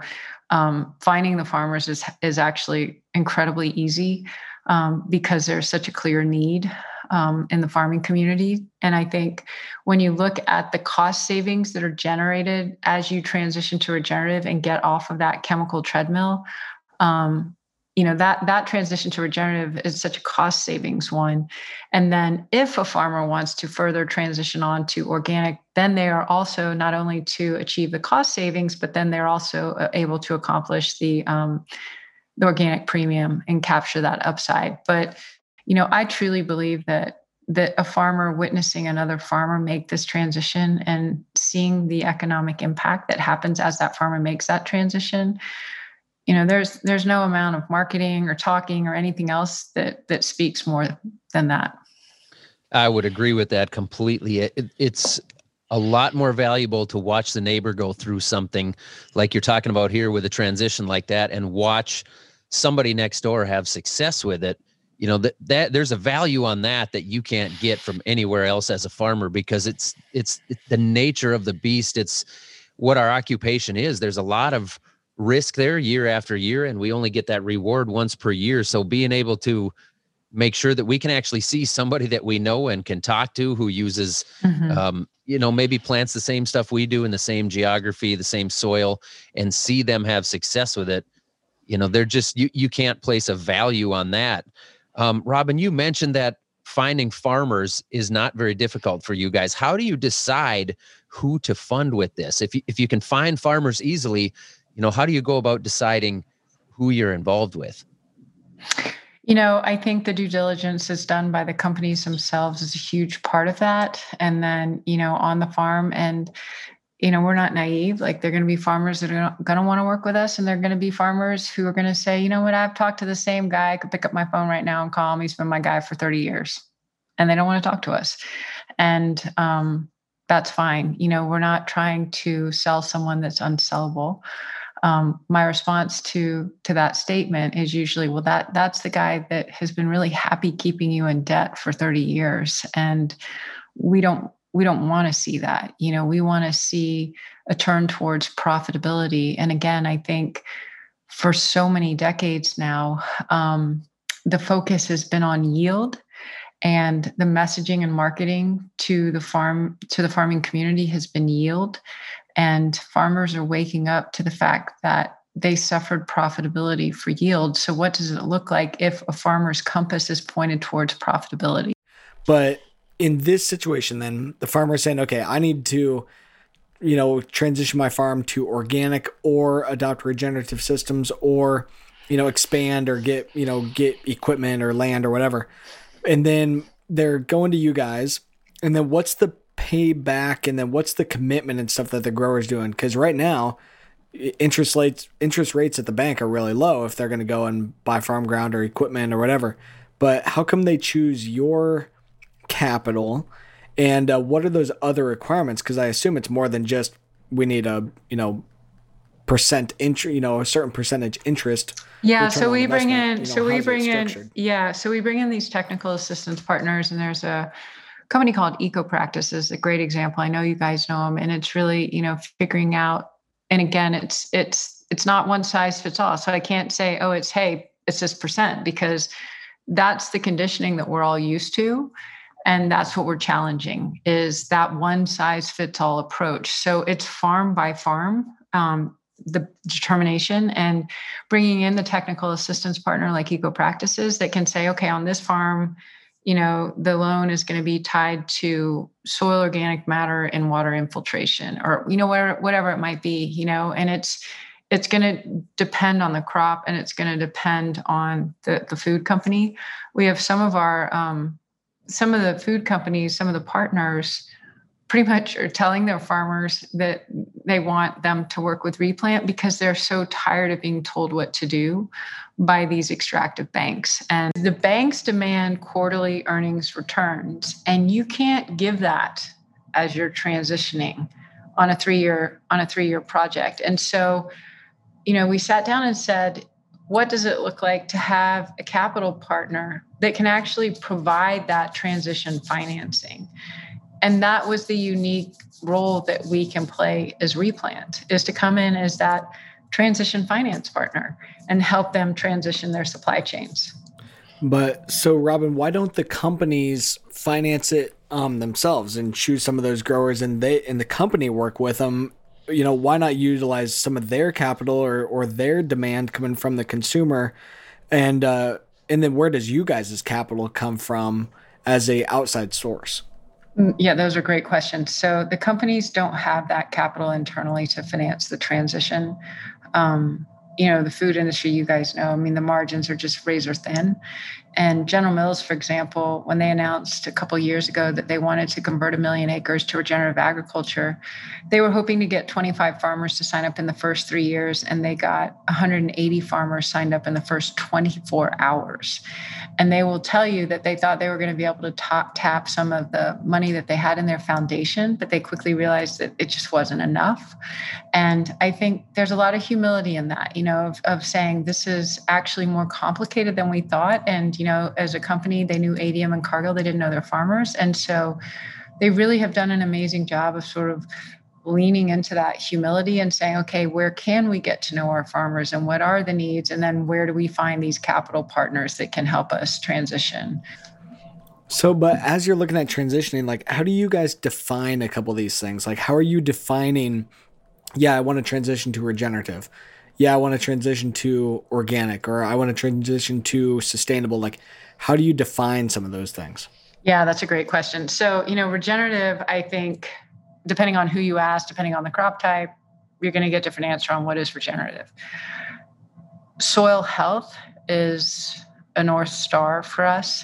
um, finding the farmers is is actually incredibly easy um, because there's such a clear need um, in the farming community. And i think when you look at the cost savings that are generated as you transition to regenerative and get off of that chemical treadmill um, you know that that transition to regenerative is such a cost savings one. And then if a farmer wants to further transition on to organic then they are also not only to achieve the cost savings but then they're also uh, able to accomplish the um, the organic premium and capture that upside. But you know i truly believe that that a farmer witnessing another farmer make this transition and seeing the economic impact that happens as that farmer makes that transition you know there's there's no amount of marketing or talking or anything else that that speaks more than that. I would agree with that completely. It, it's a lot more valuable to watch the neighbor go through something like you're talking about here with a transition like that and watch somebody next door have success with it. You know that that there's a value on that that you can't get from anywhere else as a farmer because it's it's, it's the nature of the beast. It's what our occupation is. There's a lot of risk there year after year and we only get that reward once per year. So being able to make sure that we can actually see somebody that we know and can talk to who uses mm-hmm. um, you know maybe plants the same stuff we do in the same geography the same soil and see them have success with it you know they're just you, you can't place a value on that. Um, robyn you mentioned that finding farmers is not very difficult for you guys. How do you decide who to fund with this? If you, if you can find farmers easily you know how do you go about deciding who you're involved with you know, I think the due diligence is done by the companies themselves is a huge part of that. And then, you know, on the farm and you know, we're not naive. Like they're going to be farmers that are going to want to work with us, and they're going to be farmers who are going to say, you know what, I've talked to the same guy. I could pick up my phone right now and call him. He's been my guy for 30 years, and they don't want to talk to us. And um, that's fine. You know, we're not trying to sell someone that's unsellable um, my response to to that statement is usually well that that's the guy that has been really happy keeping you in debt for 30 years. And we don't we don't want to see that. You know we want to see a turn towards profitability. And again i think for so many decades now um, the focus has been on yield and the messaging and marketing to the farm to the farming community has been yield and farmers are waking up to the fact that they suffered profitability for yield. So, what does it look like if a farmer's compass is pointed towards profitability? But in this situation, then the farmer is saying, okay, I need to, you know, transition my farm to organic or adopt regenerative systems or, you know, expand or get, you know, get equipment or land or whatever. And then they're going to you guys. And then what's the pay back and then what's the commitment and stuff that the growers doing? Because right now interest rates interest rates at the bank are really low if they're going to go and buy farm ground or equipment or whatever. But how come they choose your capital? And uh, what are those other requirements? Because i assume it's more than just we need a you know percent interest you know a certain percentage interest. Yeah so we bring in you know, so we bring in yeah so we bring in these technical assistance partners and there's a company called Eco Practice is a great example. I know you guys know them, and it's really you know figuring out. And again, it's it's it's not one size fits all. So I can't say, oh, it's hey, it's this percent because that's the conditioning that we're all used to and that's what we're challenging is that one size fits all approach so it's farm by farm um, the determination and bringing in the technical assistance partner like eco practices that can say okay on this farm you know the loan is going to be tied to soil organic matter and water infiltration or you know whatever, whatever it might be you know and it's it's going to depend on the crop and it's going to depend on the, the food company. We have some of our um, some of the food companies some of the partners pretty much are telling their farmers that they want them to work with replant because they're so tired of being told what to do by these extractive banks. And the banks demand quarterly earnings returns, and you can't give that as you're transitioning on a three-year on a three-year project. And so, you know, we sat down and said, what does it look like to have a capital partner that can actually provide that transition financing? and that was the unique role that we can play as replant is to come in as that transition finance partner and help them transition their supply chains but so robyn why don't the companies finance it um, themselves and choose some of those growers and they and the company work with them you know why not utilize some of their capital or or their demand coming from the consumer and uh and then where does you guys' capital come from as a outside source Mm, yeah, those are great questions. So the companies don't have that capital internally to finance the transition. Um, you know, the food industry, you guys know, I mean, the margins are just razor thin. And General Mills, for example, when they announced a couple years ago that they wanted to convert a million acres to regenerative agriculture, they were hoping to get 25 farmers to sign up in the first three years, and they got 180 farmers signed up in the first 24 hours. And they will tell you that they thought they were going to be able to top, tap some of the money that they had in their foundation, but they quickly realized that it just wasn't enough. And I think there's a lot of humility in that, you know, of, of saying this is actually more complicated than we thought. And, you know, as a company, they knew ADM and Cargill, they didn't know their farmers. And so they really have done an amazing job of sort of leaning into that humility and saying, okay, where can we get to know our farmers and what are the needs? And then where do we find these capital partners that can help us transition? So, but as you're looking at transitioning, like, how do you guys define a couple of these things? Like, how are you defining, yeah, I want to transition to regenerative. Yeah, I want to transition to organic or I want to transition to sustainable. Like, how do you define some of those things? Yeah, that's a great question. So, you know, regenerative, I think, depending on who you ask, depending on the crop type, you're going to get different answer on what is regenerative. Soil health is a north star for us.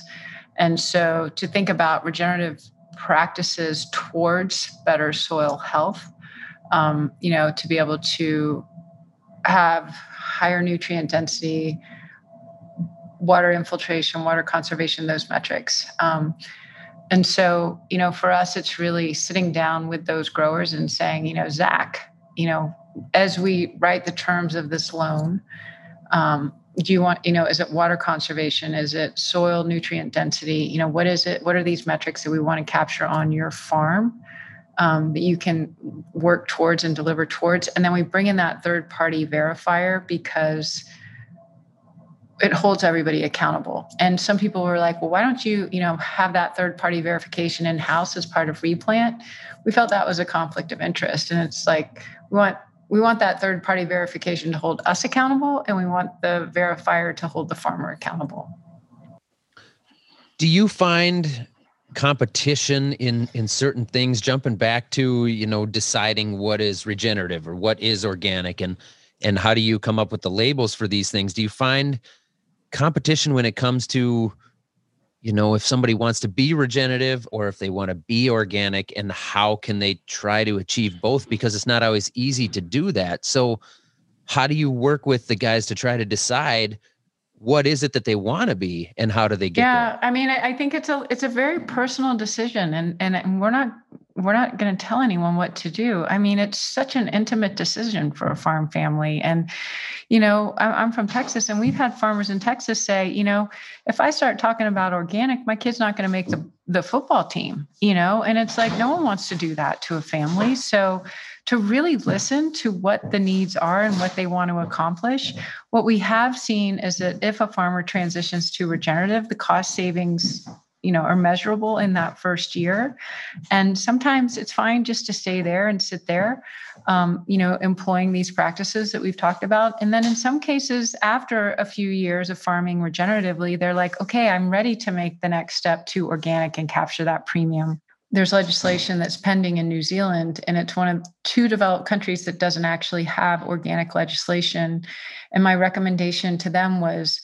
And so to think about regenerative practices towards better soil health, um, you know, to be able to have higher nutrient density, water infiltration, water conservation, those metrics. Um, and so, you know, for us, it's really sitting down with those growers and saying, you know, Zach, you know, as we write the terms of this loan, um, do you want, you know, is it water conservation? Is it soil nutrient density? You know, what is it? What are these metrics that we want to capture on your farm um, that you can work towards and deliver towards? And then we bring in that third party verifier because it holds everybody accountable. And some people were like, well, why don't you, you know, have that third party verification in house as part of replant? We felt that was a conflict of interest. And it's like, we want we want that third party verification to hold us accountable and we want the verifier to hold the farmer accountable. Do you find competition in in certain things jumping back to, you know, deciding what is regenerative or what is organic and and how do you come up with the labels for these things? Do you find competition when it comes to you know if somebody wants to be regenerative or if they want to be organic and how can they try to achieve both because it's not always easy to do that so how do you work with the guys to try to decide what is it that they want to be and how do they get there? yeah there? i mean i think it's a it's a very personal decision and and we're not we're not going to tell anyone what to do. I mean, it's such an intimate decision for a farm family. And, you know, I'm from Texas and we've had farmers in Texas say, you know, if I start talking about organic, my kid's not going to make the, the football team, you know, and it's like no one wants to do that to a family. So, to really listen to what the needs are and what they want to accomplish, what we have seen is that if a farmer transitions to regenerative, the cost savings you know are measurable in that first year. And sometimes it's fine just to stay there and sit there um, you know employing these practices that we've talked about. And then in some cases after a few years of farming regeneratively they're like okay i'm ready to make the next step to organic and capture that premium there's legislation that's pending in New Zealand, and it's one of two developed countries that doesn't actually have organic legislation. And my recommendation to them was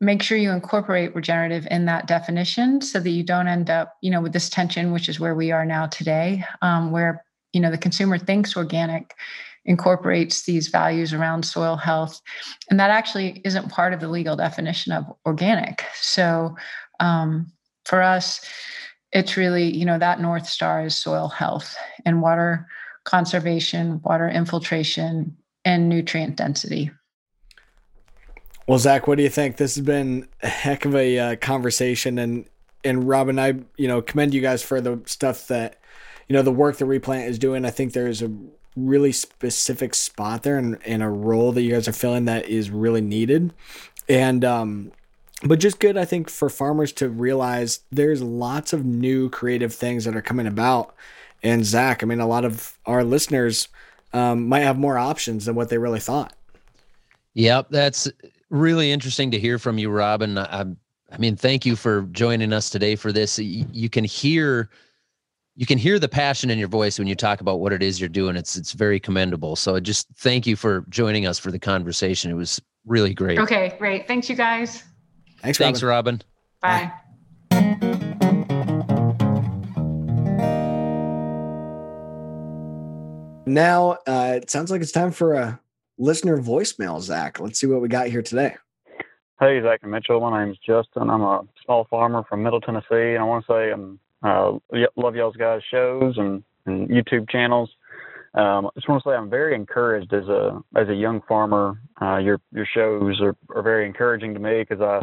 make sure you incorporate regenerative in that definition so that you don't end up you know with this tension which is where we are now today um, where you know the consumer thinks organic incorporates these values around soil health and that actually isn't part of the legal definition of organic so um, for us it's really you know that north star is soil health and water conservation water infiltration and nutrient density well, Zach, what do you think? This has been a heck of a uh, conversation, and and Robyn, I you know commend you guys for the stuff that you know the work that Replant is doing. I think there's a really specific spot there and, and a role that you guys are filling that is really needed, and um, but just good I think for farmers to realize there's lots of new creative things that are coming about. And Zach, I mean, a lot of our listeners um, might have more options than what they really thought. Yep, that's really interesting to hear from you, Robyn. I, I mean, thank you for joining us today for this. You, you can hear you can hear the passion in your voice when you talk about what it is you're doing. It's it's very commendable. So just thank you for joining us for the conversation. It was really great. Okay, great. Thanks, you guys. Thanks, Thanks, Robyn. Bye. Bye. Now uh, it sounds like it's time for a listener voicemail, Zach. Let's see what we got here today. Hey, Zach and Mitchell. My name's Justin. I'm a small farmer from Middle Tennessee. And I want to say I'm uh, love y'all's guys' shows and, and YouTube channels. Um, I just want to say I'm very encouraged as a as a young farmer. Uh, your your shows are, are very encouraging to me because I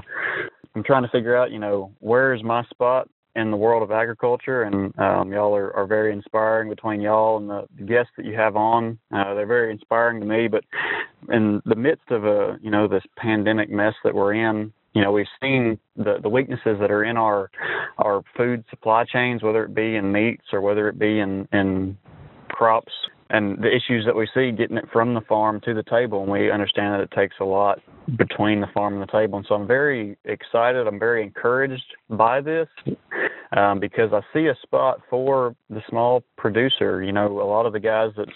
I'm trying to figure out, you know, where is my spot in the world of agriculture, and um, y'all are, are very inspiring between y'all and the, the guests that you have on. Uh, they're very inspiring to me. But in the midst of a, you know, this pandemic mess that we're in, you know, we've seen the, the weaknesses that are in our our food supply chains, whether it be in meats or whether it be in, in crops and the issues that we see getting it from the farm to the table. And we understand that it takes a lot between the farm and the table. And so I'm very excited. I'm very encouraged by this um, because I see a spot for the small producer. You know, a lot of the guys that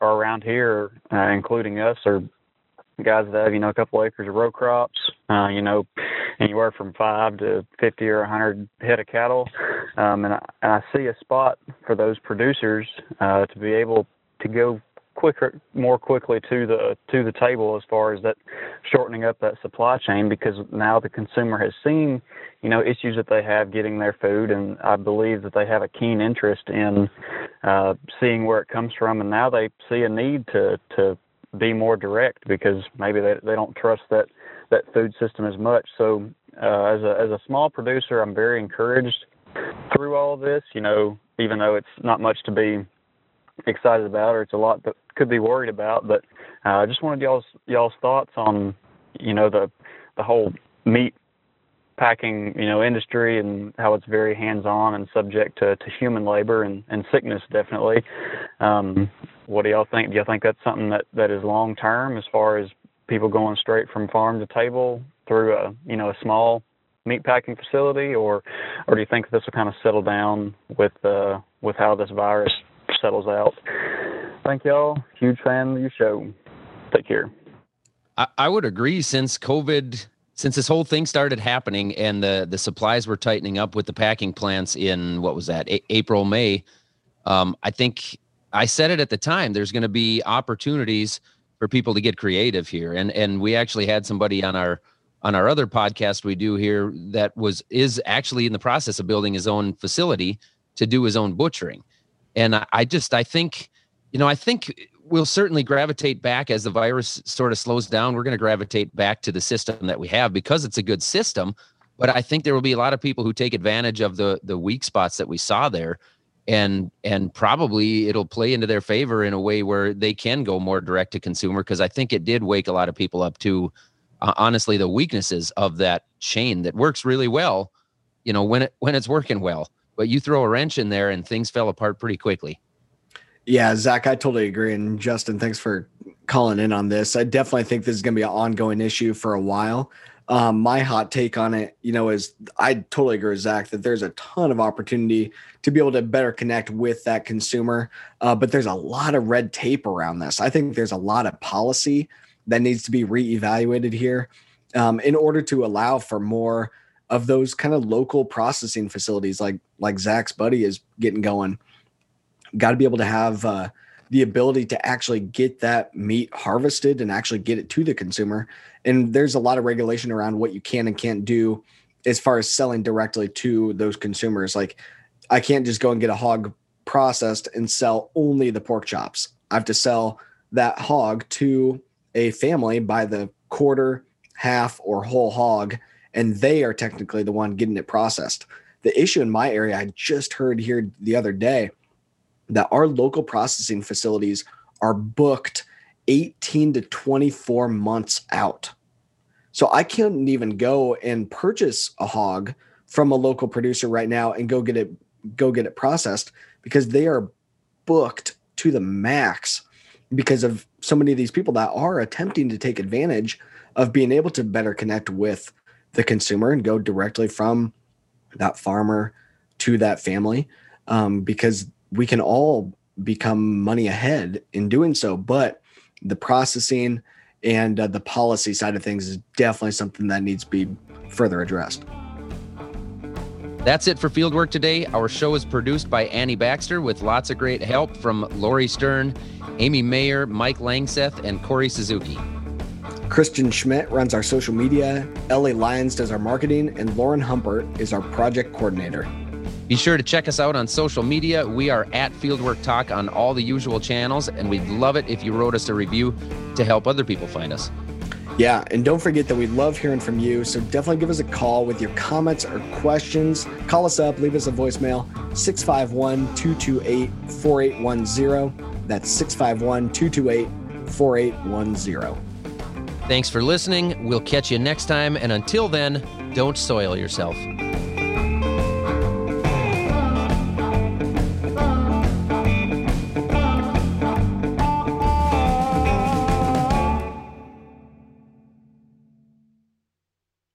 are around here, uh, including us, are guys that have you know a couple acres of row crops, uh, you know, anywhere from five to fifty or hundred head of cattle, um, and, I, and I see a spot for those producers uh, to be able to go quicker, more quickly to the to the table as far as that shortening up that supply chain because now the consumer has seen, you know, issues that they have getting their food, and I believe that they have a keen interest in uh, seeing where it comes from, and now they see a need to to be more direct because maybe they they don't trust that that food system as much. So uh, as a as a small producer, I'm very encouraged through all of this. You know, even though it's not much to be excited about, or it's a lot that could be worried about. But uh, I uh, just wanted y'all's y'all's thoughts on you know the the whole meat packing you know industry and how it's very hands on and subject to, to human labor and, and sickness definitely. Um, what do y'all think? Do y'all think that's something that, that is long term as far as people going straight from farm to table through a you know a small meat packing facility, or or do you think this will kind of settle down with uh, with how this virus settles out. Thank y'all. Huge fan of your show. Take care. I, I would agree since COVID since this whole thing started happening and the the supplies were tightening up with the packing plants in what was that A- April May um, I think I said it at the time there's going to be opportunities for people to get creative here and and we actually had somebody on our on our other podcast we do here that was is actually in the process of building his own facility to do his own butchering and I, I just I think you know I think we'll certainly gravitate back as the virus sort of slows down. We're going to gravitate back to the system that we have because it's a good system. But I think there will be a lot of people who take advantage of the the weak spots that we saw there, and and probably it'll play into their favor in a way where they can go more direct to consumer because I think it did wake a lot of people up to uh, honestly the weaknesses of that chain that works really well, you know when it when it's working well but you throw a wrench in there and things fell apart pretty quickly. Yeah, Zach, I totally agree. And Justin, thanks for calling in on this. I definitely think this is going to be an ongoing issue for a while. Um, my hot take on it, you know, is I totally agree with Zach that there's a ton of opportunity to be able to better connect with that consumer. Uh, but there's a lot of red tape around this. I think there's a lot of policy that needs to be reevaluated here um, in order to allow for more of those kind of local processing facilities like like Zach's buddy is getting going. Got to be able to have uh, the ability to actually get that meat harvested and actually get it to the consumer. And there's a lot of regulation around what you can and can't do as far as selling directly to those consumers. Like I can't just go and get a hog processed and sell only the pork chops. I have to sell that hog to a family by the quarter, half, or whole hog and they are technically the one getting it processed. The issue in my area, I just heard here the other day that our local processing facilities are booked 18 to 24 months out. So I can't even go and purchase a hog from a local producer right now and go get it go get it processed because they are booked to the max because of so many of these people that are attempting to take advantage of being able to better connect with the consumer and go directly from that farmer to that family um, because we can all become money ahead in doing so. But the processing and uh, the policy side of things is definitely something that needs to be further addressed. That's it for fieldwork today. Our show is produced by annie baxter with lots of great help from lori stern amy mayer mike langseth and corey suzuki Christian Schmidt runs our social media, Ellie Lyons does our marketing, and Lauren Humpert is our project coordinator. Be sure to check us out on social media. We are at Fieldwork Talk on all the usual channels, and we'd love it if you wrote us a review to help other people find us. Yeah, and don't forget that we love hearing from you. So definitely give us a call with your comments or questions. Call us up, leave us a voicemail 651 228 4810. That's 651 228 4810. Thanks for listening. We'll catch you next time. And until then, don't soil yourself.